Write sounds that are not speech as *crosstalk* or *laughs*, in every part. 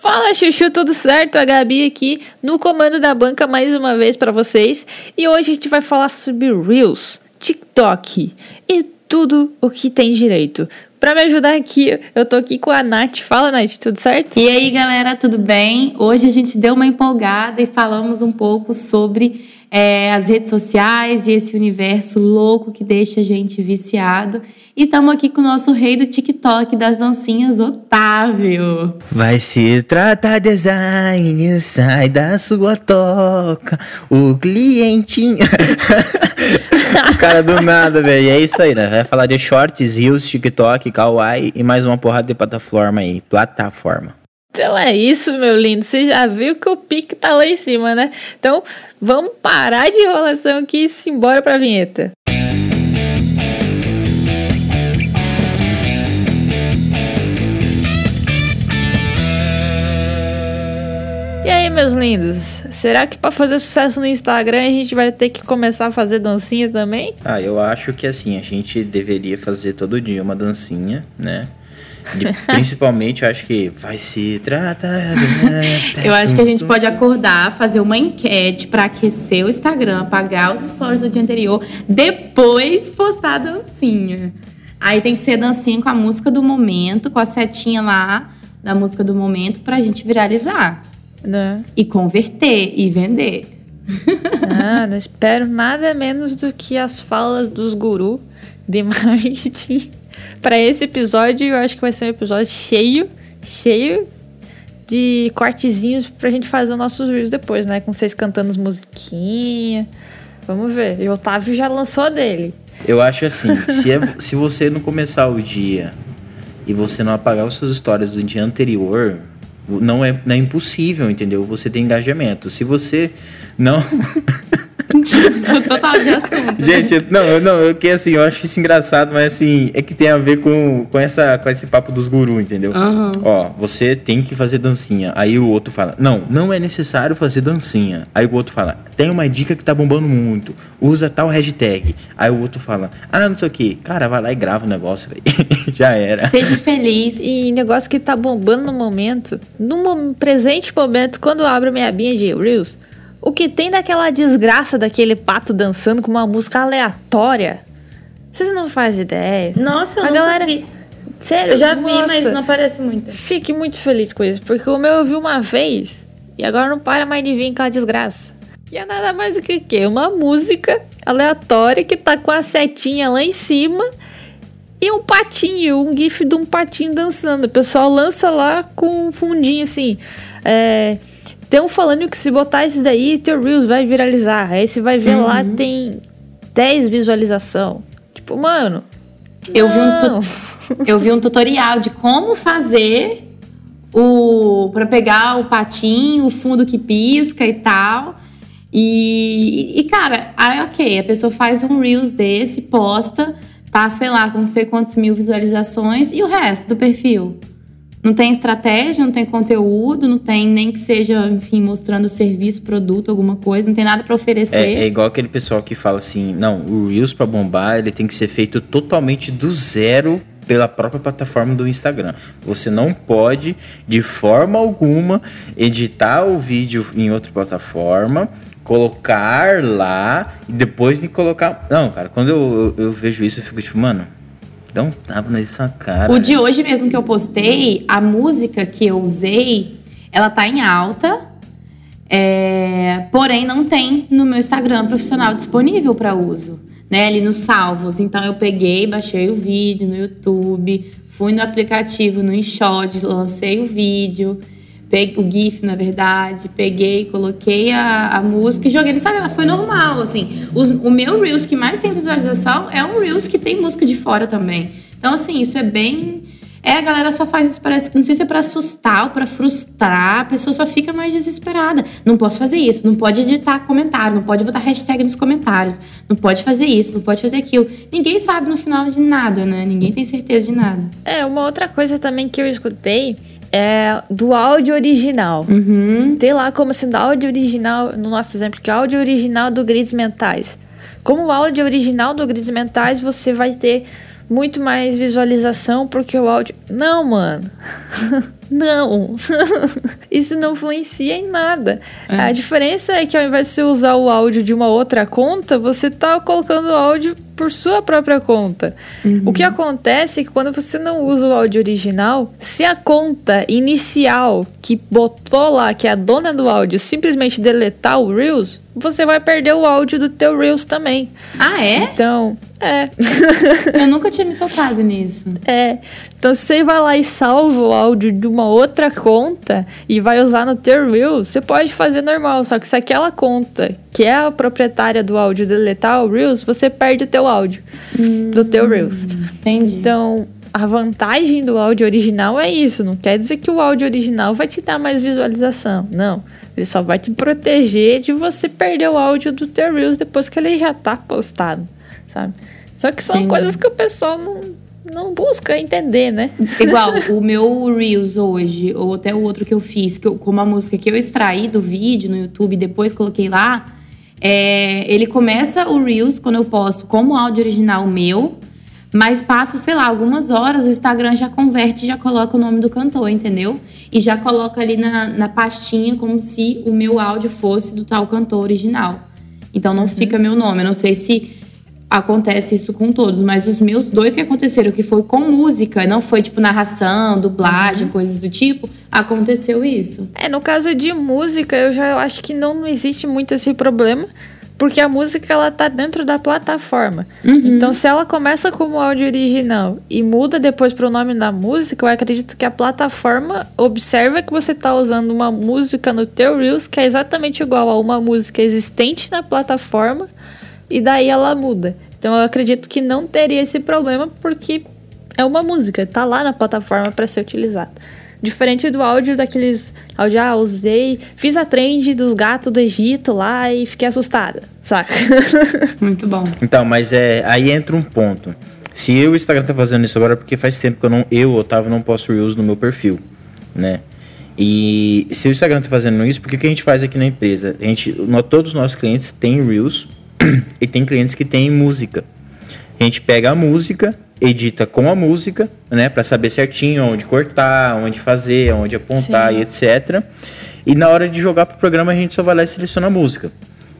Fala Chuchu, tudo certo? A Gabi aqui no comando da banca mais uma vez para vocês. E hoje a gente vai falar sobre Reels, TikTok e tudo o que tem direito. Para me ajudar aqui, eu tô aqui com a Nath. Fala, Nath, tudo certo? E aí, galera, tudo bem? Hoje a gente deu uma empolgada e falamos um pouco sobre é, as redes sociais e esse universo louco que deixa a gente viciado. E estamos aqui com o nosso rei do TikTok das dancinhas, Otávio. Vai se tratar design, sai da sua toca, o clientinho. *laughs* Cara do nada, velho. É isso aí, né? Vai falar de shorts, reels, TikTok, kawaii e mais uma porrada de plataforma aí. Plataforma. Então é isso, meu lindo. Você já viu que o pique tá lá em cima, né? Então vamos parar de enrolação aqui e se embora pra vinheta. E aí, meus lindos? Será que para fazer sucesso no Instagram a gente vai ter que começar a fazer dancinha também? Ah, eu acho que assim, a gente deveria fazer todo dia uma dancinha, né? De, *laughs* principalmente, eu acho que vai se tratar. *laughs* eu acho que a gente pode acordar, fazer uma enquete para aquecer o Instagram, apagar os stories do dia anterior, depois postar a dancinha. Aí tem que ser dancinha com a música do momento, com a setinha lá da música do momento, pra gente viralizar. Né? E converter e vender. Ah, *laughs* não espero nada menos do que as falas dos gurus de *laughs* marketing. Para esse episódio, eu acho que vai ser um episódio cheio, cheio de cortezinhos pra gente fazer os nossos vídeos depois, né? Com vocês cantando as musiquinhas. Vamos ver. E o Otávio já lançou dele. Eu acho assim, se, é, se você não começar o dia e você não apagar os seus histórias do dia anterior, não é, não é impossível, entendeu? Você tem engajamento. Se você não. *laughs* *laughs* Total de assunto. Gente, não, não, eu que assim, eu acho isso engraçado, mas assim, é que tem a ver com, com, essa, com esse papo dos gurus, entendeu? Uhum. Ó, você tem que fazer dancinha. Aí o outro fala, não, não é necessário fazer dancinha. Aí o outro fala, tem uma dica que tá bombando muito, usa tal hashtag. Aí o outro fala, ah, não sei o que. Cara, vai lá e grava o negócio, velho. *laughs* Já era. Seja feliz. E negócio que tá bombando no momento, no presente momento, quando eu abro minha binha de Reels, o que tem daquela desgraça daquele pato dançando com uma música aleatória? Vocês não fazem ideia. Nossa, eu a galera. Vi. Sério? Eu já vi, mas não parece muito. Fique muito feliz com isso, porque o meu eu vi uma vez e agora não para mais de vir aquela desgraça. Que é nada mais do que o quê? Uma música aleatória que tá com a setinha lá em cima e um patinho, um gif de um patinho dançando. O pessoal lança lá com um fundinho assim. É Estão falando que se botar isso daí, teu Reels vai viralizar. Aí você vai ver uhum. lá, tem 10 visualização. Tipo, mano. Eu vi, um *laughs* eu vi um tutorial de como fazer o. para pegar o patinho, o fundo que pisca e tal. E, e, cara, aí ok, a pessoa faz um Reels desse, posta, tá, sei lá, com não sei quantos mil visualizações, e o resto do perfil? Não tem estratégia, não tem conteúdo, não tem nem que seja, enfim, mostrando serviço, produto, alguma coisa, não tem nada para oferecer. É, é, igual aquele pessoal que fala assim, não, o Reels para bombar, ele tem que ser feito totalmente do zero pela própria plataforma do Instagram. Você não pode, de forma alguma, editar o vídeo em outra plataforma, colocar lá e depois de colocar. Não, cara, quando eu, eu, eu vejo isso, eu fico tipo, mano, Dá um tapa na sua cara. O de hoje mesmo que eu postei, a música que eu usei, ela tá em alta. É, porém, não tem no meu Instagram profissional disponível para uso, né? Ali nos salvos. Então, eu peguei, baixei o vídeo no YouTube, fui no aplicativo, no InShot, lancei o vídeo, peguei o GIF, na verdade, peguei, coloquei a, a música e joguei no Instagram. Foi normal, assim. Os, o meu Reels que mais tem visualização é um Reels que tem música de fora também. Então, assim, isso é bem. É, a galera só faz isso, parece que não sei se é pra assustar ou pra frustrar, a pessoa só fica mais desesperada. Não posso fazer isso, não pode editar comentário, não pode botar hashtag nos comentários, não pode fazer isso, não pode fazer aquilo. Ninguém sabe no final de nada, né? Ninguém tem certeza de nada. É, uma outra coisa também que eu escutei é do áudio original. Uhum. Tem lá como sendo áudio original, no nosso exemplo, que é áudio original do Grids Mentais. Como o áudio original do Grids Mentais, você vai ter muito mais visualização porque o áudio. Não, mano. *laughs* Não. *laughs* Isso não influencia em nada. É. A diferença é que ao invés de você usar o áudio de uma outra conta, você tá colocando o áudio por sua própria conta. Uhum. O que acontece é que quando você não usa o áudio original, se a conta inicial que botou lá, que é a dona do áudio, simplesmente deletar o Reels, você vai perder o áudio do teu Reels também. Ah, é? Então, é. *laughs* Eu nunca tinha me tocado nisso. É. Então, se você vai lá e salva o áudio de uma outra conta e vai usar no teu Reels, você pode fazer normal. Só que se aquela conta, que é a proprietária do áudio, deletar o Reels, você perde o teu áudio hum, do teu Reels. Entendi. Então, a vantagem do áudio original é isso. Não quer dizer que o áudio original vai te dar mais visualização. Não. Ele só vai te proteger de você perder o áudio do teu Reels depois que ele já tá postado, sabe? Só que são Sim. coisas que o pessoal não, não busca entender, né? Igual *laughs* o meu Reels hoje, ou até o outro que eu fiz, que eu, como a música que eu extraí do vídeo no YouTube e depois coloquei lá, é, ele começa o Reels quando eu posto como áudio original meu, mas passa, sei lá, algumas horas, o Instagram já converte e já coloca o nome do cantor, entendeu? E já coloca ali na, na pastinha como se o meu áudio fosse do tal cantor original. Então não uhum. fica meu nome. Eu não sei se acontece isso com todos, mas os meus dois que aconteceram, que foi com música, não foi tipo narração, dublagem, uhum. coisas do tipo, aconteceu isso. É, no caso de música, eu já acho que não existe muito esse problema porque a música ela tá dentro da plataforma. Uhum. Então, se ela começa como áudio original e muda depois para o nome da música, eu acredito que a plataforma observa que você tá usando uma música no teu Reels que é exatamente igual a uma música existente na plataforma e daí ela muda. Então, eu acredito que não teria esse problema porque é uma música, tá lá na plataforma para ser utilizada. Diferente do áudio daqueles áudio, ah, usei, fiz a trend dos gatos do Egito lá e fiquei assustada, saca? *laughs* Muito bom. Então, mas é, aí entra um ponto. Se o Instagram tá fazendo isso agora, é porque faz tempo que eu não, eu, Otávio, não posto Reels no meu perfil, né? E se o Instagram tá fazendo isso, por que, que a gente faz aqui na empresa? A gente, nós, todos os nossos clientes têm Reels *clears throat* e tem clientes que têm música. A gente pega a música edita com a música, né, para saber certinho onde cortar, onde fazer, onde apontar Sim. e etc. E na hora de jogar pro programa a gente só vai lá e seleciona a música.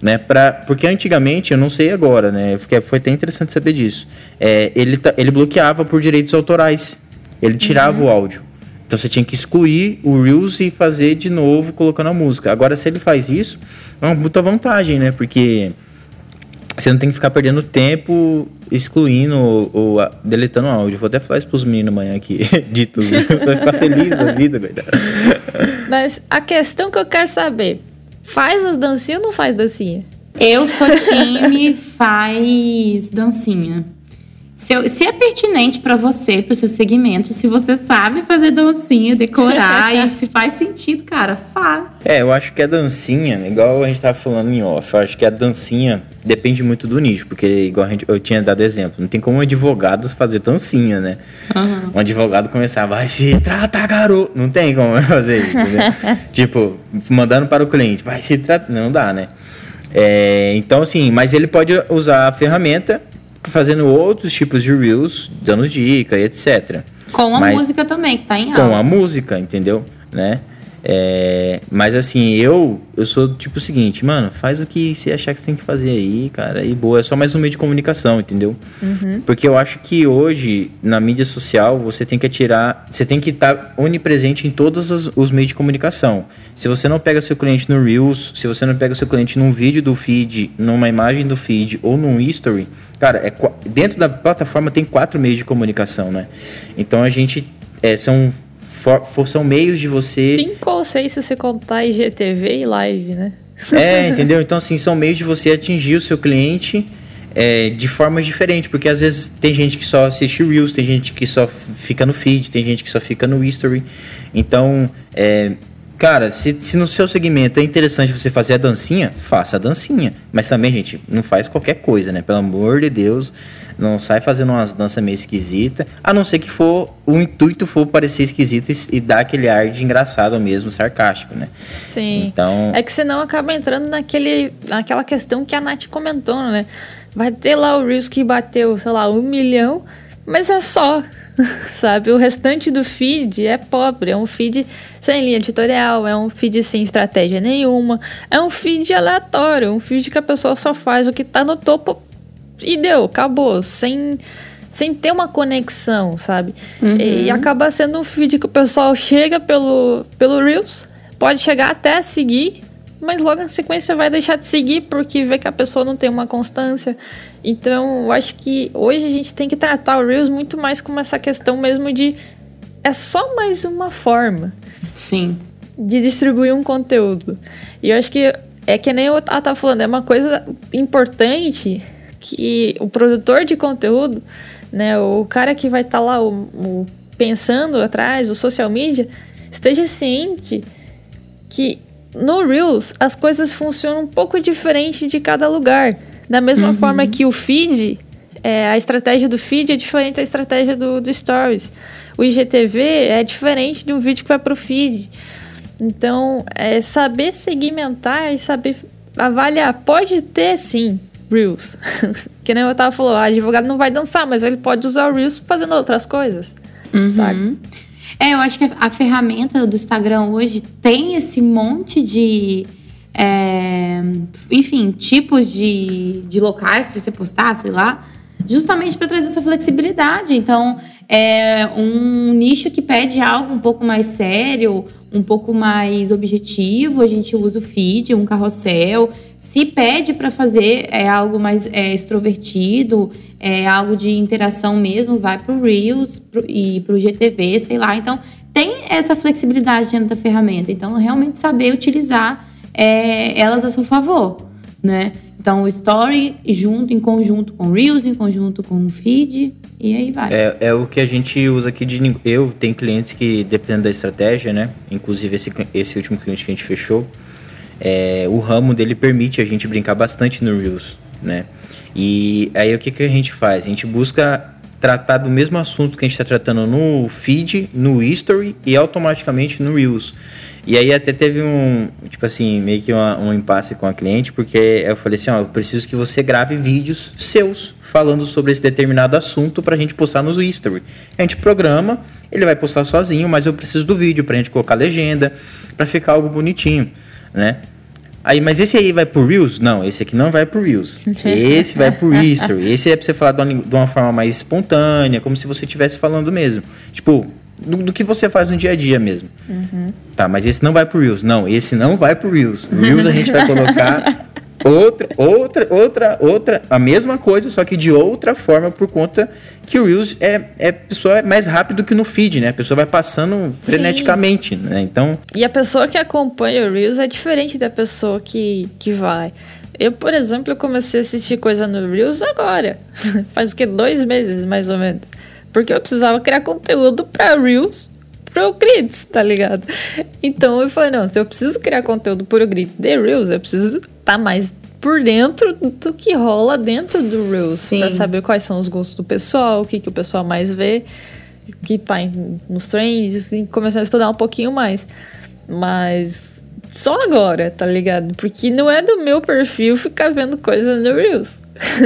Né, pra, porque antigamente, eu não sei agora, né? Foi até interessante saber disso. É, ele, ele bloqueava por direitos autorais. Ele tirava uhum. o áudio. Então você tinha que excluir o Reels e fazer de novo colocando a música. Agora, se ele faz isso, é uma puta vantagem, né? Porque você não tem que ficar perdendo tempo excluindo ou, ou deletando áudio. Vou até falar isso pros meninos amanhã aqui, *laughs* de tudo. *laughs* Você vai ficar feliz da vida, coitado. Mas a questão que eu quero saber, faz as dancinhas ou não faz dancinha? Eu sou time faz dancinha. Se, se é pertinente para você, para o seu segmento, se você sabe fazer dancinha, decorar *laughs* e se faz sentido, cara, faz. É, eu acho que a dancinha, igual a gente tava falando em off, eu acho que a dancinha depende muito do nicho, porque igual a gente, eu tinha dado exemplo, não tem como um advogado fazer dancinha, né? Uhum. Um advogado começar, vai se trata, garoto. Não tem como *laughs* fazer isso, né? *laughs* tipo, mandando para o cliente, vai se tratar. Não dá, né? É, então, assim, mas ele pode usar a ferramenta fazendo outros tipos de reels, dando dica e etc. Com a Mas, música também, que tá em Com a música, entendeu? Né? É, mas assim, eu eu sou tipo o seguinte, mano, faz o que você achar que você tem que fazer aí, cara, e boa, é só mais um meio de comunicação, entendeu? Uhum. Porque eu acho que hoje, na mídia social, você tem que atirar, você tem que estar tá onipresente em todos os, os, meios de comunicação. Se você não pega seu cliente no Reels, se você não pega seu cliente num vídeo do feed, numa imagem do feed ou num history, cara, é, dentro da plataforma tem quatro meios de comunicação, né? Então a gente, é, são for, são meios de você. Cinco ou seis se você contar IGTV e live, né? É, *laughs* entendeu? Então, assim, são meios de você atingir o seu cliente é, de formas diferentes, porque às vezes tem gente que só assiste Reels, tem gente que só fica no feed, tem gente que só fica no History. Então, é, cara, se, se no seu segmento é interessante você fazer a dancinha, faça a dancinha. Mas também, gente, não faz qualquer coisa, né? Pelo amor de Deus. Não sai fazendo umas danças meio esquisitas, a não ser que for o intuito for parecer esquisito e, e dar aquele ar de engraçado mesmo, sarcástico, né? Sim. Então... É que senão acaba entrando naquele, naquela questão que a Nath comentou, né? Vai ter lá o Reels que bateu, sei lá, um milhão, mas é só. *laughs* sabe? O restante do feed é pobre, é um feed sem linha editorial, é um feed sem estratégia nenhuma, é um feed aleatório, um feed que a pessoa só faz o que tá no topo e deu, acabou, sem sem ter uma conexão, sabe? Uhum. E, e acaba sendo um feed que o pessoal chega pelo, pelo Reels, pode chegar até a seguir, mas logo na sequência vai deixar de seguir porque vê que a pessoa não tem uma constância. Então, eu acho que hoje a gente tem que tratar o Reels muito mais como essa questão mesmo de é só mais uma forma. Sim. De distribuir um conteúdo. E eu acho que é que nem eu tava falando, é uma coisa importante que o produtor de conteúdo, né, o cara que vai estar tá lá o, o, pensando atrás, o social media, esteja ciente que no Reels as coisas funcionam um pouco diferente de cada lugar. Da mesma uhum. forma que o feed, é, a estratégia do feed é diferente da estratégia do, do Stories. O IGTV é diferente de um vídeo que vai para o feed. Então, é saber segmentar e saber avaliar. Pode ter, sim, Reels. *laughs* que nem eu tava falando, o advogado não vai dançar, mas ele pode usar o Reels fazendo outras coisas, uhum. sabe? É, eu acho que a ferramenta do Instagram hoje tem esse monte de. É, enfim, tipos de, de locais para você postar, sei lá, justamente para trazer essa flexibilidade. Então, é um nicho que pede algo um pouco mais sério, um pouco mais objetivo, a gente usa o feed, um carrossel. Se pede para fazer é algo mais é, extrovertido, é algo de interação mesmo, vai para o Reels pro, e para o GTV, sei lá. Então, tem essa flexibilidade dentro da ferramenta. Então, realmente saber utilizar é, elas a seu favor, né? Então, o Story junto, em conjunto com o Reels, em conjunto com o Feed, e aí vai. É, é o que a gente usa aqui de. Eu tenho clientes que, dependendo da estratégia, né? Inclusive, esse, esse último cliente que a gente fechou, é, o ramo dele permite a gente brincar bastante no Reels, né? E aí o que, que a gente faz? A gente busca tratar do mesmo assunto que a gente está tratando no feed, no history e automaticamente no Reels. E aí até teve um, tipo assim, meio que uma, um impasse com a cliente, porque eu falei assim, ó, eu preciso que você grave vídeos seus falando sobre esse determinado assunto para a gente postar nos history. A gente programa, ele vai postar sozinho, mas eu preciso do vídeo para a gente colocar legenda, para ficar algo bonitinho, né? Aí, mas esse aí vai pro Reels? Não, esse aqui não vai pro Reels. *laughs* Esse vai pro History. Esse é pra você falar de uma, de uma forma mais espontânea, como se você estivesse falando mesmo. Tipo, do, do, que você faz no dia a dia mesmo. Uhum. Tá, mas esse não vai pro Reels. Não, esse não vai pro Reels. Reels a gente vai *laughs* colocar outra, outra, outra, outra, a mesma coisa, só que de outra forma, por conta que o Reels é, é pessoa é mais rápido que no feed, né? A pessoa vai passando freneticamente, né? Então. E a pessoa que acompanha o Reels é diferente da pessoa que, que vai. Eu, por exemplo, eu comecei a assistir coisa no Reels agora. *laughs* Faz o que? Dois meses, mais ou menos. Porque eu precisava criar conteúdo para Reels pro Grids, tá ligado? Então eu falei, não, se eu preciso criar conteúdo pro Grids de Reels, eu preciso tá mais por dentro do que rola dentro do Reels. Pra saber quais são os gostos do pessoal, o que, que o pessoal mais vê, o que tá nos trends, e começar a estudar um pouquinho mais. Mas só agora, tá ligado? Porque não é do meu perfil ficar vendo coisa no Reels.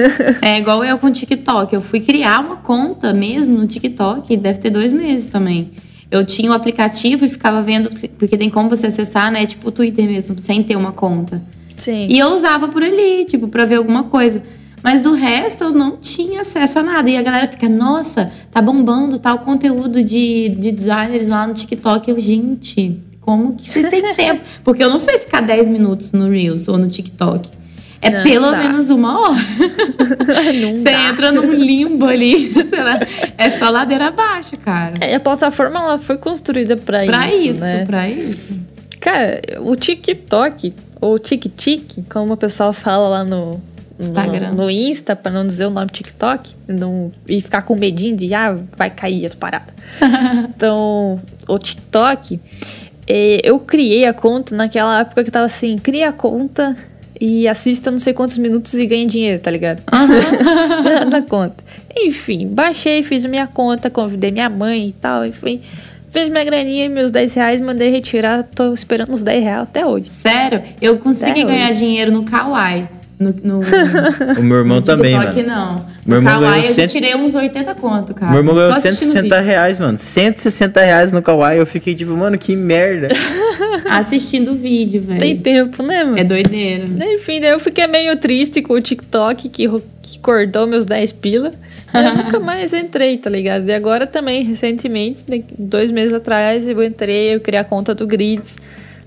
*laughs* é igual eu com o TikTok. Eu fui criar uma conta mesmo no TikTok, deve ter dois meses também. Eu tinha o um aplicativo e ficava vendo, porque tem como você acessar, né? Tipo o Twitter mesmo, sem ter uma conta. Sim. E eu usava por ali, tipo, pra ver alguma coisa. Mas o resto eu não tinha acesso a nada. E a galera fica, nossa, tá bombando tal conteúdo de, de designers lá no TikTok. Eu, gente, como que vocês têm *laughs* tempo? Porque eu não sei ficar 10 minutos no Reels ou no TikTok. É não, pelo não menos uma hora. *laughs* Você dá. entra num limbo ali. *laughs* É só ladeira abaixo, cara. É, a plataforma ela foi construída para isso. Pra isso, né? pra isso. Cara, o TikTok, ou Tik-Tik, como o pessoal fala lá no, Instagram. No, no Insta, para não dizer o nome TikTok, não, e ficar com medinho de, ah, vai cair a parada. *laughs* então, o TikTok, é, eu criei a conta naquela época que tava assim, cria a conta e assista não sei quantos minutos e ganha dinheiro, tá ligado? Uhum. *laughs* da conta. Enfim, baixei, fiz minha conta, convidei minha mãe e tal, enfim. Fiz minha graninha, meus 10 reais, mandei retirar, tô esperando os 10 reais até hoje. Sério? Eu consegui até ganhar hoje. dinheiro no Kawaii. No, no, O meu irmão no também, TikTok, mano. não. Meu no irmão ganhou Kawaii eu cento- tirei uns 80 conto, cara. Meu irmão ganhou Só assistindo 160 vídeo. reais, mano. 160 reais no Kawaii. Eu fiquei tipo, mano, que merda. *laughs* Assistindo vídeo, velho. Tem tempo, né, mano? É doideira. Enfim, daí eu fiquei meio triste com o TikTok que, que cortou meus 10 pila. Eu *laughs* nunca mais entrei, tá ligado? E agora também, recentemente, né, dois meses atrás, eu entrei, eu criei a conta do Grids.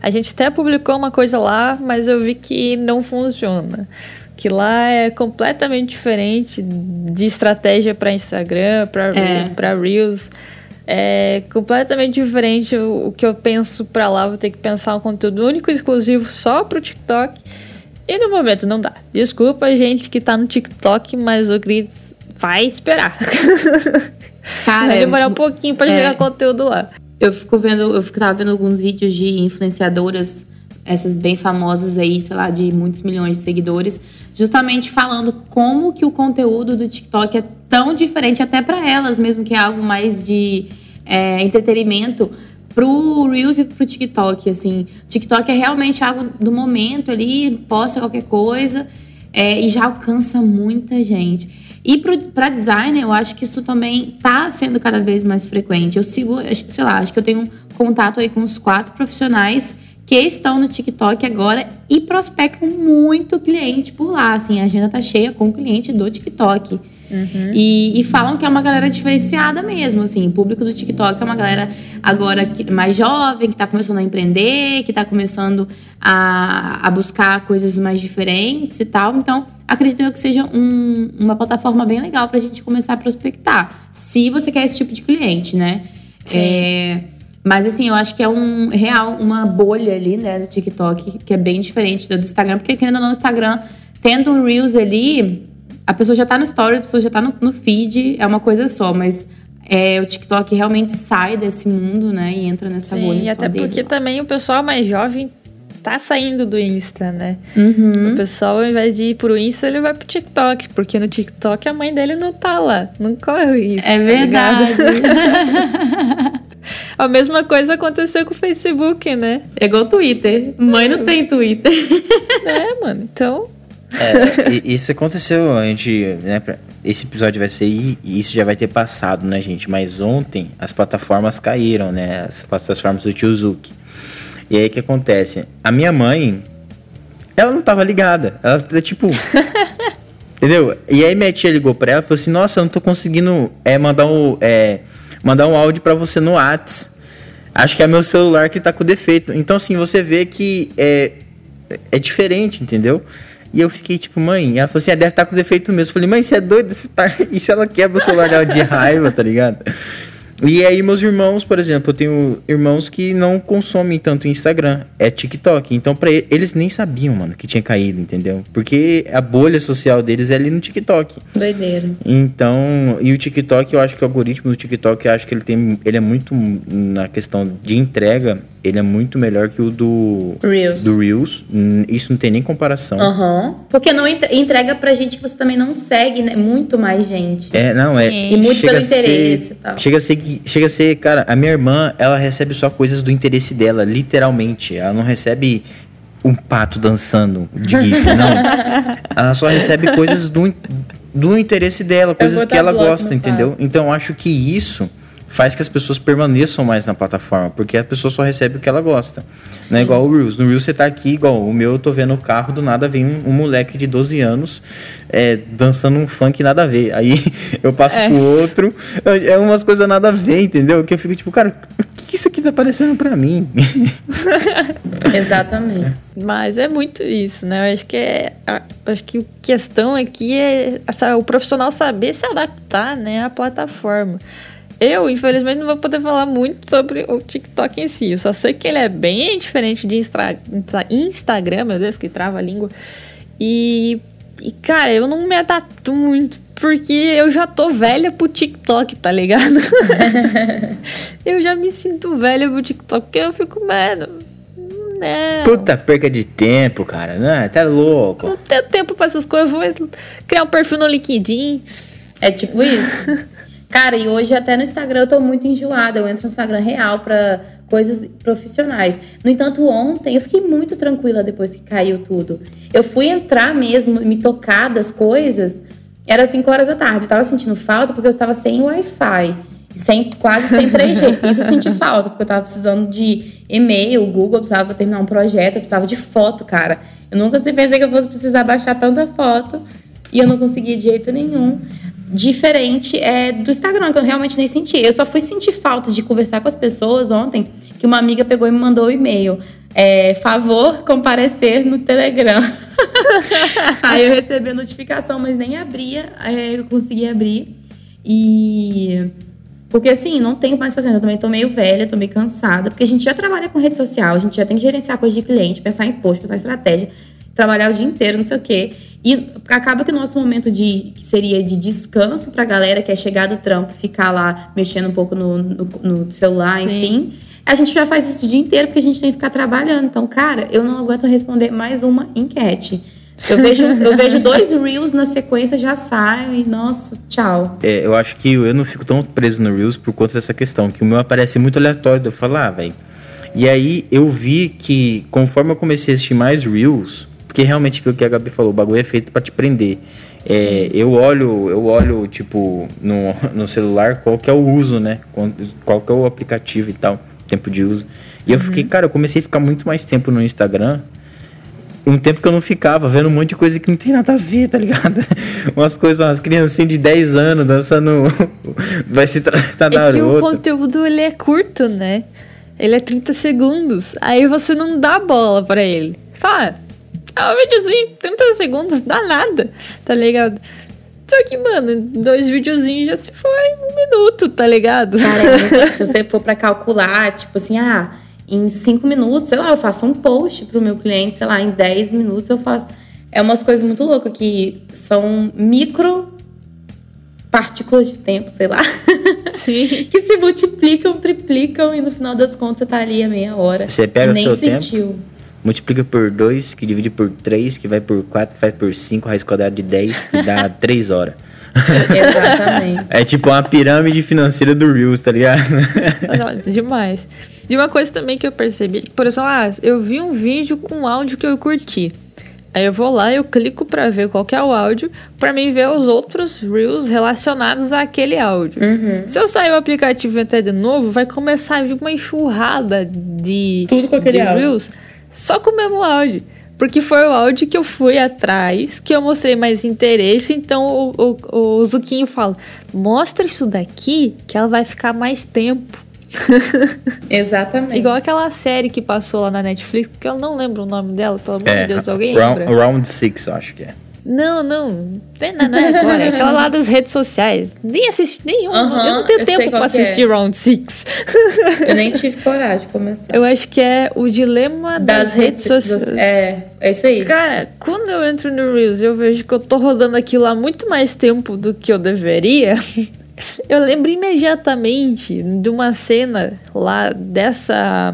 A gente até publicou uma coisa lá, mas eu vi que não funciona. Que lá é completamente diferente de estratégia para Instagram, para É. para Reels. É completamente diferente o, o que eu penso pra lá. Vou ter que pensar um conteúdo único e exclusivo só pro TikTok. E no momento não dá. Desculpa, gente, que tá no TikTok, mas o Grids vai esperar. Cara, *laughs* vai demorar um pouquinho pra é. chegar conteúdo lá. Eu fico vendo, eu fico, tava vendo alguns vídeos de influenciadoras, essas bem famosas aí, sei lá, de muitos milhões de seguidores, justamente falando como que o conteúdo do TikTok é tão diferente até pra elas, mesmo que é algo mais de é, entretenimento pro Reels e pro TikTok, assim. TikTok é realmente algo do momento ali, posta qualquer coisa é, e já alcança muita gente. E para designer, eu acho que isso também tá sendo cada vez mais frequente. Eu sigo, sei lá, acho que eu tenho contato aí com uns quatro profissionais que estão no TikTok agora e prospectam muito cliente por lá. Assim, a agenda tá cheia com cliente do TikTok. E, e falam que é uma galera diferenciada mesmo, assim. O público do TikTok é uma galera agora mais jovem, que tá começando a empreender, que tá começando a, a buscar coisas mais diferentes e tal. Então, acredito eu que seja um- uma plataforma bem legal pra gente começar a prospectar. Se você quer esse tipo de cliente, né? É, mas assim, eu acho que é um real, uma bolha ali, né, do TikTok, que é bem diferente do Instagram, porque querendo ou não, o Instagram, tendo um Reels ali, a pessoa já tá no story, a pessoa já tá no, no feed, é uma coisa só, mas é, o TikTok realmente sai desse mundo, né, e entra nessa bolha Sim, e só até dele porque também o pessoal mais jovem tá saindo do Insta, né? Uhum. O pessoal, ao invés de ir pro Insta, ele vai pro TikTok. Porque no TikTok a mãe dele não tá lá. Não corre isso. É tá verdade. *laughs* A mesma coisa aconteceu com o Facebook, né? é igual o Twitter. Mãe não tem Twitter. É, mano. Então, É, isso aconteceu, a gente, né, esse episódio vai ser e isso já vai ter passado, né, gente? Mas ontem as plataformas caíram, né? As plataformas do Tiozuki. E aí o que acontece? A minha mãe, ela não tava ligada. Ela tá tipo. *laughs* entendeu? E aí minha tia ligou pra ela e falou assim: Nossa, eu não tô conseguindo é, mandar, um, é, mandar um áudio pra você no Whats. Acho que é meu celular que tá com defeito. Então, assim, você vê que é, é diferente, entendeu? E eu fiquei tipo, mãe, ela falou assim: ah, deve estar com defeito mesmo. Eu falei, mãe, você é doido? Você tá... *laughs* E se ela quebra o celular dela de raiva, tá ligado? E aí, meus irmãos, por exemplo, eu tenho irmãos que não consomem tanto Instagram, é TikTok. Então, ele, eles nem sabiam, mano, que tinha caído, entendeu? Porque a bolha social deles é ali no TikTok. Doideira. Então, e o TikTok, eu acho que o algoritmo do TikTok, eu acho que ele tem, ele é muito na questão de entrega, ele é muito melhor que o do Reels. do Reels. Isso não tem nem comparação. Aham. Porque não entre- entrega pra gente que você também não segue, né? Muito mais gente. É, não, é. Sim. E muito chega pelo a ser- interesse e tal. Chega a ser, chega a ser, cara, a minha irmã, ela recebe só coisas do interesse dela, literalmente. Ela não recebe um pato dançando de GIF, *laughs* não. Ela só recebe coisas do, do interesse dela, coisas que ela gosta, entendeu? Então eu acho que isso faz que as pessoas permaneçam mais na plataforma, porque a pessoa só recebe o que ela gosta. Não é igual o Reels. No Reels você tá aqui, igual o meu, eu tô vendo o carro, do nada vem um, um moleque de 12 anos é, dançando um funk nada a ver. Aí *laughs* eu passo É. pro outro, é umas coisas nada a ver, entendeu? Que eu fico tipo, cara, o que, que isso aqui tá aparecendo pra mim? *laughs* Exatamente. Mas é muito isso, né? Eu acho que é. a- acho que a questão aqui é essa- o profissional saber se adaptar, né, à plataforma. Eu, infelizmente, não vou poder falar muito sobre o TikTok em si. Eu só sei que ele é bem diferente de Instra- Insta- Instagram, meu Deus, que trava a língua. E, e, cara, eu não me adapto muito, porque eu já tô velha pro TikTok, tá ligado? *laughs* eu já me sinto velha pro TikTok, porque eu fico, mano. Não. Puta perca de tempo, cara. Não, tá louco. Não tenho tempo pra essas coisas. Vou criar um perfil no LinkedIn. É tipo isso. *laughs* Cara, e hoje até no Instagram eu tô muito enjoada. Eu entro no Instagram real pra coisas profissionais. No entanto, ontem eu fiquei muito tranquila depois que caiu tudo. Eu fui entrar mesmo, me tocar das coisas, era 5 horas da tarde. Eu tava sentindo falta porque eu estava sem Wi-Fi. Sem, quase sem 3G. *laughs* Isso eu senti falta, porque eu tava precisando de e-mail, Google, eu precisava terminar um projeto, eu precisava de foto, cara. Eu nunca pensei que eu fosse precisar baixar tanta foto e eu não conseguia de jeito nenhum. Diferente é do Instagram, que eu realmente nem senti. Eu só fui sentir falta de conversar com as pessoas ontem, que uma amiga pegou e me mandou um e-mail. É, favor comparecer no Telegram. *laughs* Aí eu recebi a notificação, mas nem abria, é, eu consegui abrir. E. Porque assim, não tenho mais paciência. Eu também tô meio velha, tô meio cansada. Porque a gente já trabalha com rede social, a gente já tem que gerenciar coisa de cliente, pensar em post, pensar em estratégia, trabalhar o dia inteiro, não sei o quê. E acaba que o nosso momento de que seria de descanso pra galera que é chegar do trampo, ficar lá mexendo um pouco no, no, no celular, Sim. enfim. A gente já faz isso o dia inteiro porque a gente tem que ficar trabalhando. Então, cara, eu não aguento responder mais uma enquete. Eu vejo, *laughs* eu vejo dois Reels na sequência, já saio e, nossa, tchau. É, eu acho que eu não fico tão preso no Reels por conta dessa questão, que o meu aparece muito aleatório. Eu falo, ah, velho. E aí eu vi que conforme eu comecei a assistir mais Reels, porque realmente aquilo que a Gabi falou, o bagulho é feito para te prender. É, eu olho, eu olho, tipo, no, no celular qual que é o uso, né? Qual que é o aplicativo e tal, tempo de uso. E uhum. eu fiquei, cara, eu comecei a ficar muito mais tempo no Instagram. Um tempo que eu não ficava, vendo um monte de coisa que não tem nada a ver, tá ligado? *laughs* umas coisas, umas criancinhas de 10 anos dançando. *laughs* vai se tratar é que o conteúdo ele é curto, né? Ele é 30 segundos. Aí você não dá bola para ele. Fala, é um videozinho, 30 segundos, dá nada, tá ligado? Só que, mano, dois videozinhos já se foi um minuto, tá ligado? Cara, *laughs* se você for pra calcular, tipo assim, ah, em cinco minutos, sei lá, eu faço um post pro meu cliente, sei lá, em 10 minutos eu faço. É umas coisas muito loucas que são micro partículas de tempo, sei lá. Sim. *laughs* que se multiplicam, triplicam e no final das contas você tá ali a meia hora. Você pega o seu sentiu. tempo multiplica por 2, que divide por 3, que vai por 4, que vai por 5, raiz quadrada de 10, que dá *laughs* 3 horas. Exatamente. É tipo uma pirâmide financeira do Reels, tá ligado? Olha, demais. E uma coisa também que eu percebi, por exemplo, ah, eu vi um vídeo com áudio que eu curti. Aí eu vou lá, eu clico para ver qual é o áudio, para mim ver os outros Reels relacionados àquele áudio. Uhum. Se eu sair o aplicativo e até de novo, vai começar a vir uma enxurrada de, Tudo com aquele de Reels. Áudio só com o mesmo áudio. Porque foi o áudio que eu fui atrás, que eu mostrei mais interesse. Então o, o, o Zuquinho fala: mostra isso daqui que ela vai ficar mais tempo. *laughs* *laughs* Exatamente. Igual aquela série que passou lá na Netflix, que eu não lembro o nome dela, pelo amor é, de Deus, alguém round, lembra? Round Six, eu acho que é. Não, não. Não, não é agora. É aquela lá das redes sociais. Nem assisti nenhum. Uhum, eu não tenho tempo pra assistir é. Round Six. *laughs* Eu nem tive coragem de começar. Eu acho que é o dilema das, das redes, redes sociais. É, é isso aí. Cara, quando eu entro no Reels eu vejo que eu tô rodando aquilo há muito mais tempo do que eu deveria. *laughs* Eu lembro imediatamente de uma cena lá dessa,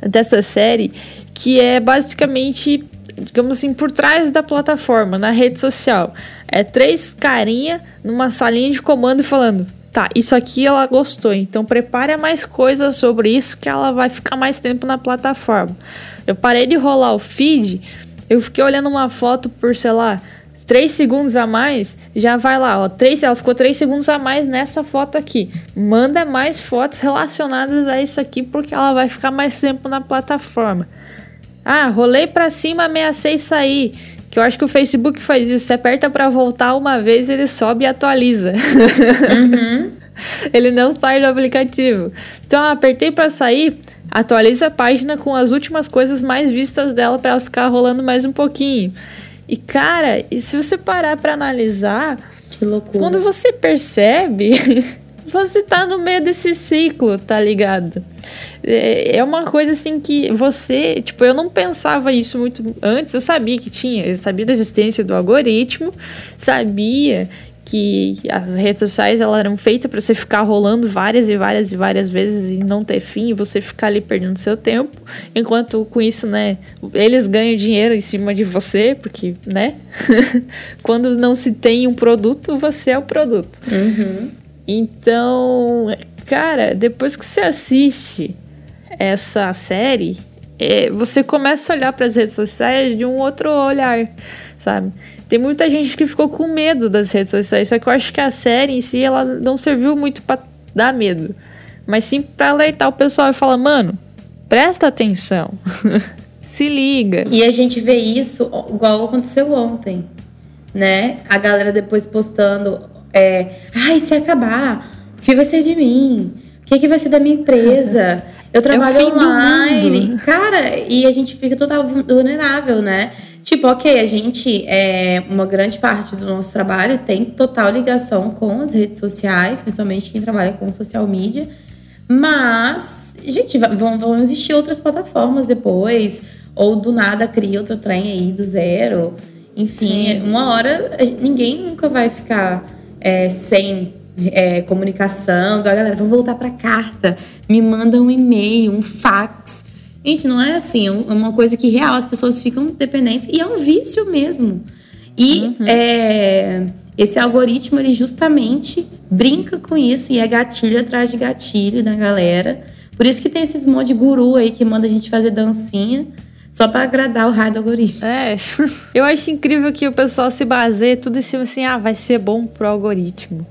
dessa série que é basicamente digamos assim, por trás da plataforma, na rede social. É três carinha numa salinha de comando falando: tá, isso aqui ela gostou, então prepare mais coisas sobre isso que ela vai ficar mais tempo na plataforma. Eu parei de rolar o feed, eu fiquei olhando uma foto por, sei lá, 3 segundos a mais, já vai lá, ó, 3, ela ficou 3 segundos a mais nessa foto aqui. Manda mais fotos relacionadas a isso aqui porque ela vai ficar mais tempo na plataforma. Ah, rolei para cima, ameacei sair. Que eu acho que o Facebook faz isso. Você aperta para voltar uma vez, ele sobe e atualiza. Uhum. *laughs* ele não sai do aplicativo. Então, apertei para sair, atualiza a página com as últimas coisas mais vistas dela para ela ficar rolando mais um pouquinho. E cara, e se você parar para analisar, que loucura. Quando você percebe, *laughs* você tá no meio desse ciclo, tá ligado? É, é uma coisa assim que você, tipo, eu não pensava isso muito antes, eu sabia que tinha, eu sabia da existência do algoritmo, sabia que as redes sociais elas eram feitas para você ficar rolando várias e várias e várias vezes e não ter fim, e você ficar ali perdendo seu tempo, enquanto com isso, né, eles ganham dinheiro em cima de você, porque, né, *laughs* quando não se tem um produto, você é o produto. Uhum. Então, cara, depois que você assiste essa série, é, você começa a olhar para as redes sociais de um outro olhar, sabe? Tem muita gente que ficou com medo das redes sociais, só que eu acho que a série em si ela não serviu muito para dar medo, mas sim para alertar o pessoal e falar, mano, presta atenção. *laughs* Se liga. E a gente vê isso igual aconteceu ontem, né? A galera depois postando, é, ai, se acabar, o que vai ser de mim? O que, que vai ser da minha empresa? *laughs* Eu trabalho é online. Cara, e a gente fica total vulnerável, né? Tipo, ok, a gente, é, uma grande parte do nosso trabalho tem total ligação com as redes sociais, principalmente quem trabalha com social media. Mas, gente, vão, vão existir outras plataformas depois, ou do nada cria outro trem aí do zero. Enfim, Sim. uma hora ninguém nunca vai ficar é, sem é, comunicação. Galera, vamos voltar para carta. Me manda um e-mail, um fax. Gente, não é assim. É, é uma coisa que real as pessoas ficam dependentes e é um vício mesmo. E uhum. é, esse algoritmo, ele justamente brinca com isso e é gatilho atrás de gatilho da galera. Por isso que tem esses monte de guru aí que manda a gente fazer dancinha só para agradar o raio do algoritmo. É, *laughs* eu acho incrível que o pessoal se baseie tudo em cima assim, ah, vai ser bom pro algoritmo.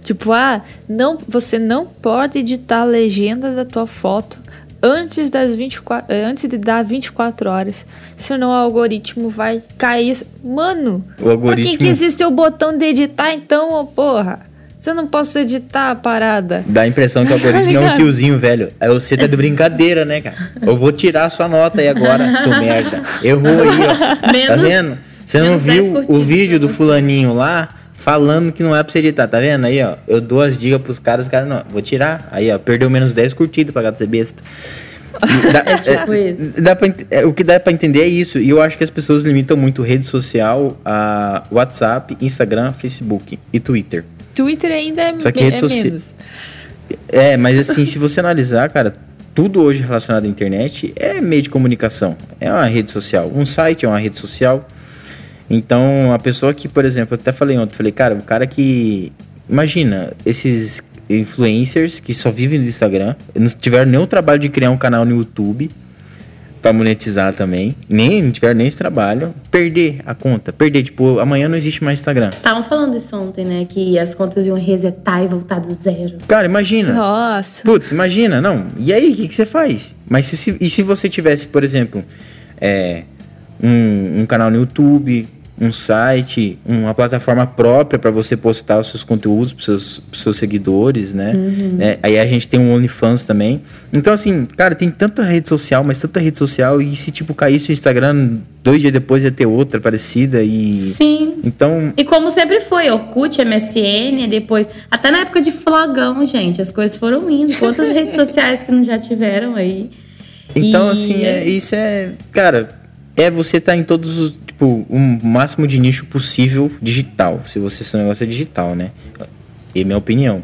Tipo, ah, não, você não pode editar a legenda da tua foto antes das 24, eh, antes de dar 24 horas, senão o algoritmo vai cair. Mano, o algoritmo... por que, que existe o botão de editar então, oh, porra? Você não posso editar a parada. Dá a impressão que o algoritmo *laughs* tá é um tiozinho, velho. Aí você tá de brincadeira, né, cara? Eu vou tirar a sua nota aí agora, seu *laughs* merda. Errou aí, ó. Menos, tá vendo? Você não viu o vídeo do fulaninho lá? falando que não é pra você editar, tá vendo? Aí, ó, eu dou as dicas pros caras, os caras, não, vou tirar. Aí, ó, perdeu menos 10 curtidas pra gato ser besta. Dá, *laughs* é tipo é, isso. Dá pra, é, o que dá pra entender é isso. E eu acho que as pessoas limitam muito rede social a WhatsApp, Instagram, Facebook e Twitter. Twitter ainda é, Só que é menos. É, mas assim, se você analisar, cara, tudo hoje relacionado à internet é meio de comunicação. É uma rede social. Um site é uma rede social. Então, a pessoa que, por exemplo, eu até falei ontem, falei, cara, o cara que. Imagina, esses influencers que só vivem no Instagram, não tiveram nem o trabalho de criar um canal no YouTube para monetizar também, nem não tiveram nem esse trabalho, perder a conta, perder, tipo, amanhã não existe mais Instagram. Estavam falando isso ontem, né, que as contas iam resetar e voltar do zero. Cara, imagina. Nossa. Putz, imagina, não. E aí, o que, que você faz? Mas se, se, e se você tivesse, por exemplo, é, um, um canal no YouTube, um site, uma plataforma própria para você postar os seus conteúdos para seus, seus seguidores, né? Uhum. É, aí a gente tem um OnlyFans também. Então, assim, cara, tem tanta rede social, mas tanta rede social, e se, tipo, caísse o Instagram, dois dias depois ia ter outra parecida e... Sim. Então... E como sempre foi, Orkut, MSN, depois... Até na época de flogão, gente, as coisas foram indo. Quantas *laughs* redes sociais que não já tiveram aí? Então, e... assim, é, isso é... Cara, é você estar tá em todos os tipo, o máximo de nicho possível digital. Se você seu negócio é digital, né? É minha opinião.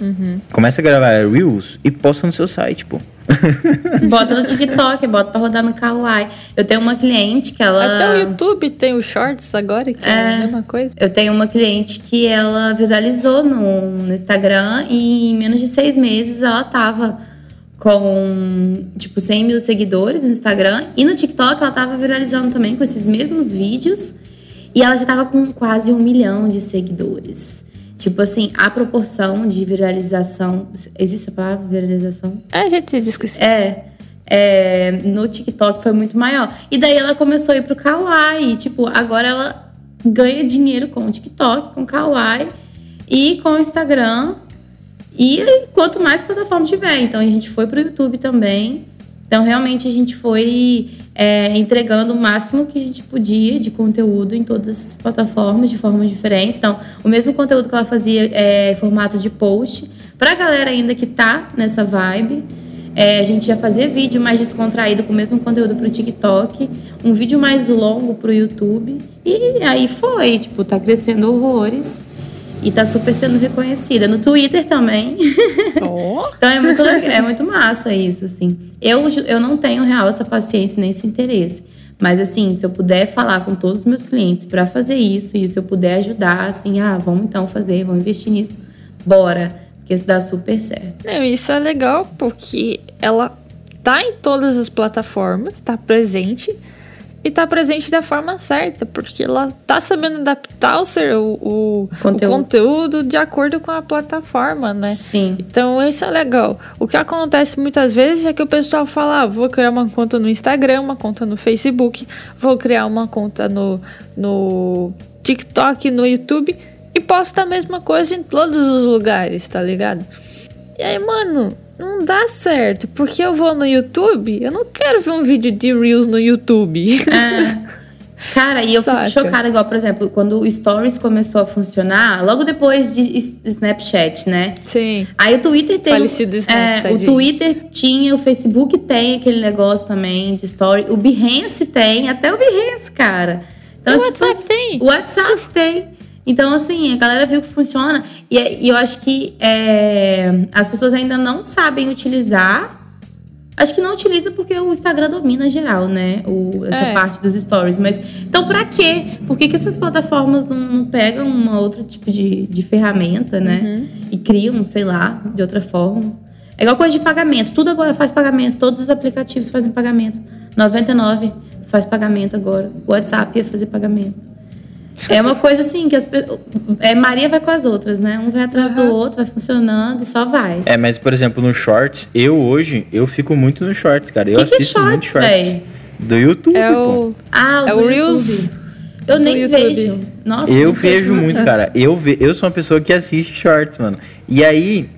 Uhum. Começa a gravar Reels e posta no seu site, pô. *laughs* bota no TikTok, bota pra rodar no Kawaii. Eu tenho uma cliente que ela. Até o YouTube tem o Shorts agora, que é, é a mesma coisa. Eu tenho uma cliente que ela viralizou no, no Instagram e em menos de seis meses ela tava com, tipo, 100 mil seguidores no Instagram. E no TikTok ela tava viralizando também com esses mesmos vídeos. E ela já tava com quase um milhão de seguidores. Tipo assim, a proporção de viralização. Existe a palavra viralização? É, a gente disse É. É, no TikTok foi muito maior. E daí ela começou a ir pro Kawaii. Tipo, agora ela ganha dinheiro com o TikTok, com o Kawaii e com o Instagram. E quanto mais plataforma tiver. Então a gente foi para o YouTube também. Então realmente a gente foi é, entregando o máximo que a gente podia de conteúdo em todas essas plataformas de formas diferentes. Então o mesmo conteúdo que ela fazia é, em formato de post. Para a galera ainda que tá nessa vibe, é, a gente já fazia vídeo mais descontraído com o mesmo conteúdo para o TikTok, um vídeo mais longo para o YouTube. E aí foi, tipo, tá crescendo horrores. E tá super sendo reconhecida. No Twitter também. Oh. *laughs* então é muito, é muito massa isso, assim. Eu, eu não tenho real essa paciência nem esse interesse. Mas assim, se eu puder falar com todos os meus clientes para fazer isso, e se eu puder ajudar, assim, ah, vamos então fazer, vamos investir nisso, bora. Porque isso dá super certo. Não, isso é legal porque ela tá em todas as plataformas, tá presente e tá presente da forma certa, porque ela tá sabendo adaptar o, ser, o, o, conteúdo. o conteúdo de acordo com a plataforma, né? Sim. Então isso é legal. O que acontece muitas vezes é que o pessoal fala: ah, vou criar uma conta no Instagram, uma conta no Facebook, vou criar uma conta no, no TikTok, no YouTube e posta a mesma coisa em todos os lugares, tá ligado? E aí, mano, não dá certo, porque eu vou no YouTube, eu não quero ver um vídeo de Reels no YouTube. É. Cara, e eu fico Saca. chocada, igual, por exemplo, quando o Stories começou a funcionar, logo depois de Snapchat, né? Sim. Aí o Twitter tem. Falecido Snap, é, o Twitter tinha, o Facebook tem aquele negócio também de Story. O Behance tem, até o Behance, cara. Então, o tipo, WhatsApp tem. O WhatsApp tem. Então, assim, a galera viu que funciona. E, e eu acho que é, as pessoas ainda não sabem utilizar. Acho que não utiliza porque o Instagram domina geral, né? O, essa é. parte dos stories. Mas, então, pra quê? Por que, que essas plataformas não, não pegam uma outro tipo de, de ferramenta, né? Uhum. E criam, sei lá, de outra forma. É igual coisa de pagamento. Tudo agora faz pagamento. Todos os aplicativos fazem pagamento. 99 faz pagamento agora. O WhatsApp ia fazer pagamento. É uma coisa assim, que as, é, Maria vai com as outras, né? Um vai atrás uhum. do outro, vai funcionando e só vai. É, mas por exemplo, no Shorts, eu hoje, eu fico muito no Shorts, cara. Eu que assisto que é shorts, muito Shorts. Véi? Do YouTube, é o... Ah, o é o Reels. Eu nem YouTube. vejo. Nossa, eu vejo muito, cara. Eu, ve, eu sou uma pessoa que assiste shorts, mano. E aí,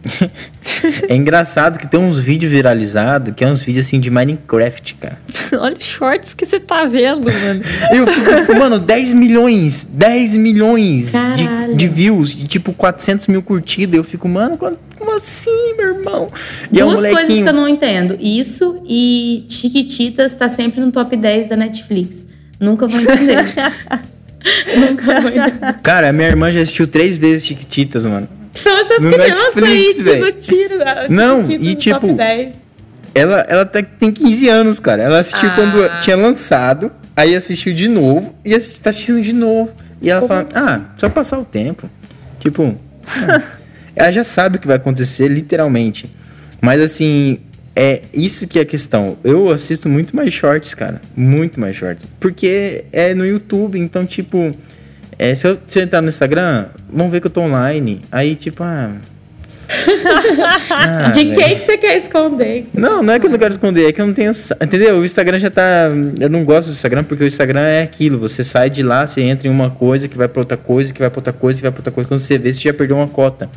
*laughs* é engraçado que tem uns vídeos viralizados, que é uns vídeos assim de Minecraft, cara. *laughs* Olha os shorts que você tá vendo, mano. eu fico, tipo, mano, 10 milhões, 10 milhões de, de, views, de tipo 400 mil curtidas. Eu fico, mano, como assim, meu irmão? E Duas é um coisas que eu não entendo. Isso e Chiquititas tá sempre no top 10 da Netflix. Nunca vou entender. *laughs* Nunca vou entender. Cara, minha irmã já assistiu três vezes Chiquititas, mano. São essas no crianças Netflix, aí tiro da Não, e tipo. Ela, ela tem 15 anos, cara. Ela assistiu ah. quando tinha lançado, aí assistiu de novo e tá assistindo de novo. E ela Como fala: assim? Ah, só passar o tempo. Tipo. *laughs* ela já sabe o que vai acontecer, literalmente. Mas assim, é isso que é a questão. Eu assisto muito mais shorts, cara. Muito mais shorts. Porque é no YouTube, então, tipo. É, se, eu, se eu entrar no Instagram, vão ver que eu tô online. Aí, tipo, ah. *laughs* ah de quem que você quer esconder? Não, não é que eu não quero esconder, é que eu não tenho. Entendeu? O Instagram já tá. Eu não gosto do Instagram porque o Instagram é aquilo. Você sai de lá, você entra em uma coisa que vai pra outra coisa, que vai pra outra coisa, que vai pra outra coisa. Quando você vê, você já perdeu uma cota.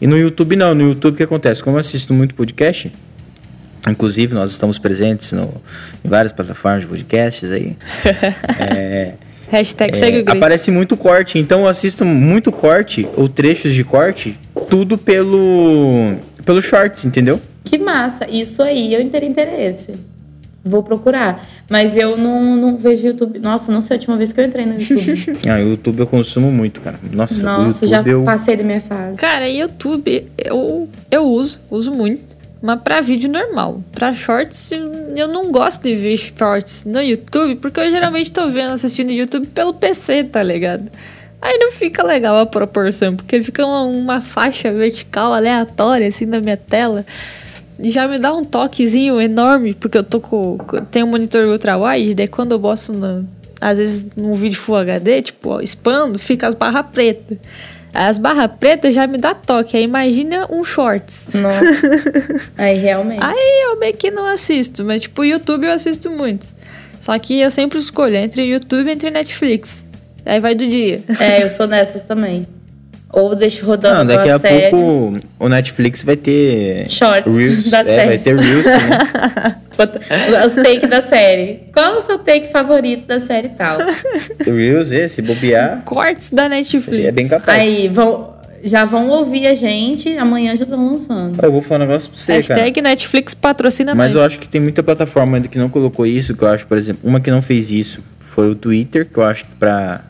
E no YouTube não. No YouTube o que acontece? Como eu assisto muito podcast, Inclusive, nós estamos presentes no, em várias plataformas de podcasts aí. *laughs* é, Hashtag é, segue o Aparece muito corte, então eu assisto muito corte, ou trechos de corte, tudo pelo, pelo shorts, entendeu? Que massa! Isso aí eu teria interesse. Vou procurar. Mas eu não, não vejo YouTube. Nossa, não sei a última vez que eu entrei no YouTube. *laughs* ah, YouTube eu consumo muito, cara. Nossa, Nossa já eu... passei da minha fase. Cara, YouTube eu, eu uso, uso muito. Mas pra vídeo normal. Pra shorts, eu não gosto de ver shorts no YouTube, porque eu geralmente tô vendo, assistindo YouTube pelo PC, tá ligado? Aí não fica legal a proporção, porque fica uma, uma faixa vertical aleatória assim na minha tela. Já me dá um toquezinho enorme, porque eu tô com. Tenho um monitor ultra wide, daí quando eu boto às vezes num vídeo Full HD, tipo, expando, fica as barras pretas. As barras pretas já me dá toque. Aí imagina um shorts. Nossa. Aí realmente. *laughs* Aí eu meio que não assisto, mas tipo, YouTube eu assisto muito. Só que eu sempre escolho entre YouTube e entre Netflix. Aí vai do dia. É, eu *laughs* sou dessas também. Ou deixo rodando Não, daqui a série. pouco o Netflix vai ter... Shorts Reels, da é, série. vai ter Reels também. *laughs* Os take da série. Qual o seu take favorito da série tal? Reels, esse, bobear. Cortes da Netflix. É bem capaz. Aí, vão, já vão ouvir a gente, amanhã já estão lançando. Eu vou falar um negócio pra você, Hashtag cara. Netflix patrocina Mas eu acho que tem muita plataforma ainda que não colocou isso, que eu acho, por exemplo, uma que não fez isso foi o Twitter, que eu acho que pra...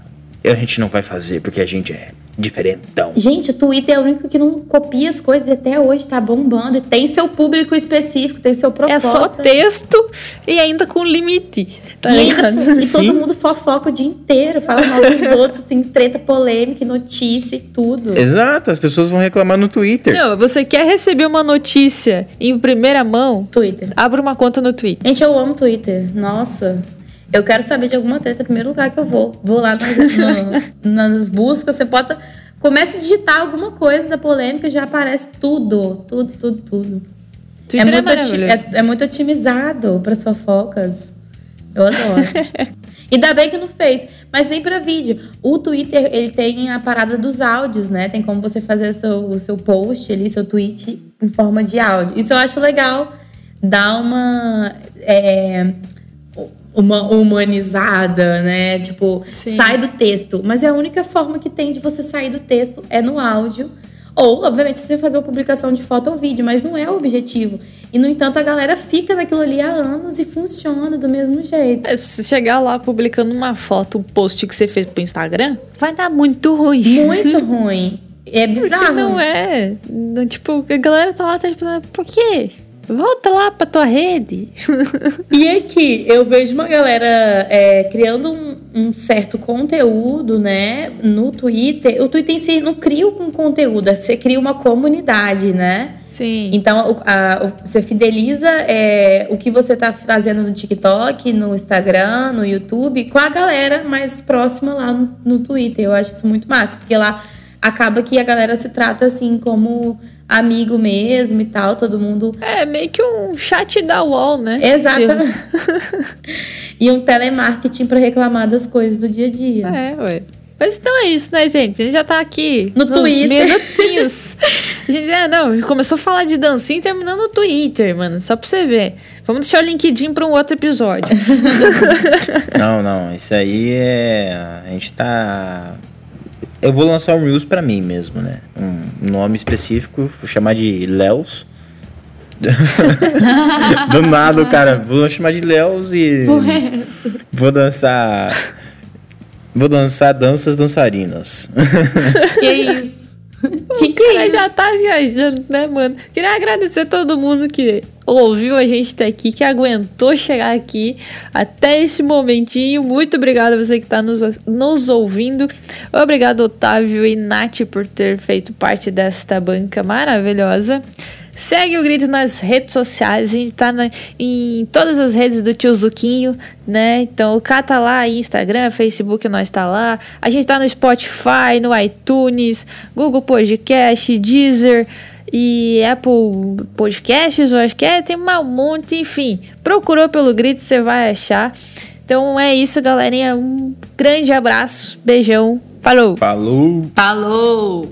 A gente não vai fazer, porque a gente é diferentão. Gente, o Twitter é o único que não copia as coisas e até hoje tá bombando. E tem seu público específico, tem seu propósito. É só texto e ainda com limite. Tá e, ainda, ligado? e Sim. todo mundo fofoca o dia inteiro, fala mal dos *laughs* outros, tem treta polêmica, e notícia e tudo. Exato, as pessoas vão reclamar no Twitter. Não, você quer receber uma notícia em primeira mão? Twitter. Abra uma conta no Twitter. Gente, eu amo Twitter. Nossa. Eu quero saber de alguma treta, é primeiro lugar que eu vou. Vou lá nas, no- *laughs* nas buscas, você bota. Começa a digitar alguma coisa da polêmica, já aparece tudo. Tudo, tudo, tudo. Twitter é, é, muito oti- maravilhoso. é, é muito otimizado para fofocas. Eu adoro. *laughs* Ainda bem que não fez, mas nem para vídeo. O Twitter, ele tem a parada dos áudios, né? Tem como você fazer o seu, o seu post ali, seu tweet em forma de áudio. Isso eu acho legal. Dá uma. é, uma humanizada, né? Tipo, Sim. sai do texto. Mas é a única forma que tem de você sair do texto é no áudio. Ou, obviamente, se você fazer uma publicação de foto ou vídeo, mas não é o objetivo. E, no entanto, a galera fica naquilo ali há anos e funciona do mesmo jeito. É, se você chegar lá publicando uma foto, um post que você fez pro Instagram, vai dar muito ruim. Muito *laughs* ruim. É Porque bizarro. não é. Tipo, a galera tá lá, tá tipo, por quê? Volta lá pra tua rede. *laughs* E aqui, eu vejo uma galera é, criando um, um certo conteúdo, né, no Twitter. O Twitter em si não cria um conteúdo, você cria uma comunidade, né? Sim. Então, a- o- você fideliza é, o que você tá fazendo no TikTok, no Instagram, no YouTube, com a galera mais próxima lá no, no Twitter. Eu acho isso muito massa, porque lá acaba que a galera se trata assim como amigo mesmo e tal, todo mundo É meio que um chat da UOL, né? Exatamente. *laughs* e um telemarketing para reclamar das coisas do dia a dia. É, ué. Mas então é isso, né, gente? A gente já tá aqui No Twitter. minutinhos. A gente já, não, começou a falar de dancinha terminando no Twitter, mano. Só pra você ver. Vamos deixar o LinkedIn pra um outro episódio. *laughs* *laughs* Não, não, isso aí é. A gente tá. Eu vou lançar um Reels pra mim mesmo, né? Um nome específico, vou chamar de Léos. *laughs* Do nada, cara, vou chamar de Léos e. Vou dançar. Vou dançar danças dançarinas. *laughs* Que isso? *laughs* que que Cara, é já tá viajando, né, mano? Queria agradecer todo mundo que ouviu a gente até aqui, que aguentou chegar aqui até esse momentinho. Muito obrigado a você que tá nos, nos ouvindo. Obrigado, Otávio e Nath, por ter feito parte desta banca maravilhosa. Segue o Grid nas redes sociais, a gente tá na- em todas as redes do Tio Zuquinho, né? Então o K tá lá, Instagram, Facebook, nós tá lá. A gente tá no Spotify, no iTunes, Google Podcast, Deezer e Apple Podcasts, eu acho que é, tem um monte, enfim. Procurou pelo Grid, você vai achar. Então é isso, galerinha. Um grande abraço, beijão, falou! Falou! Falou!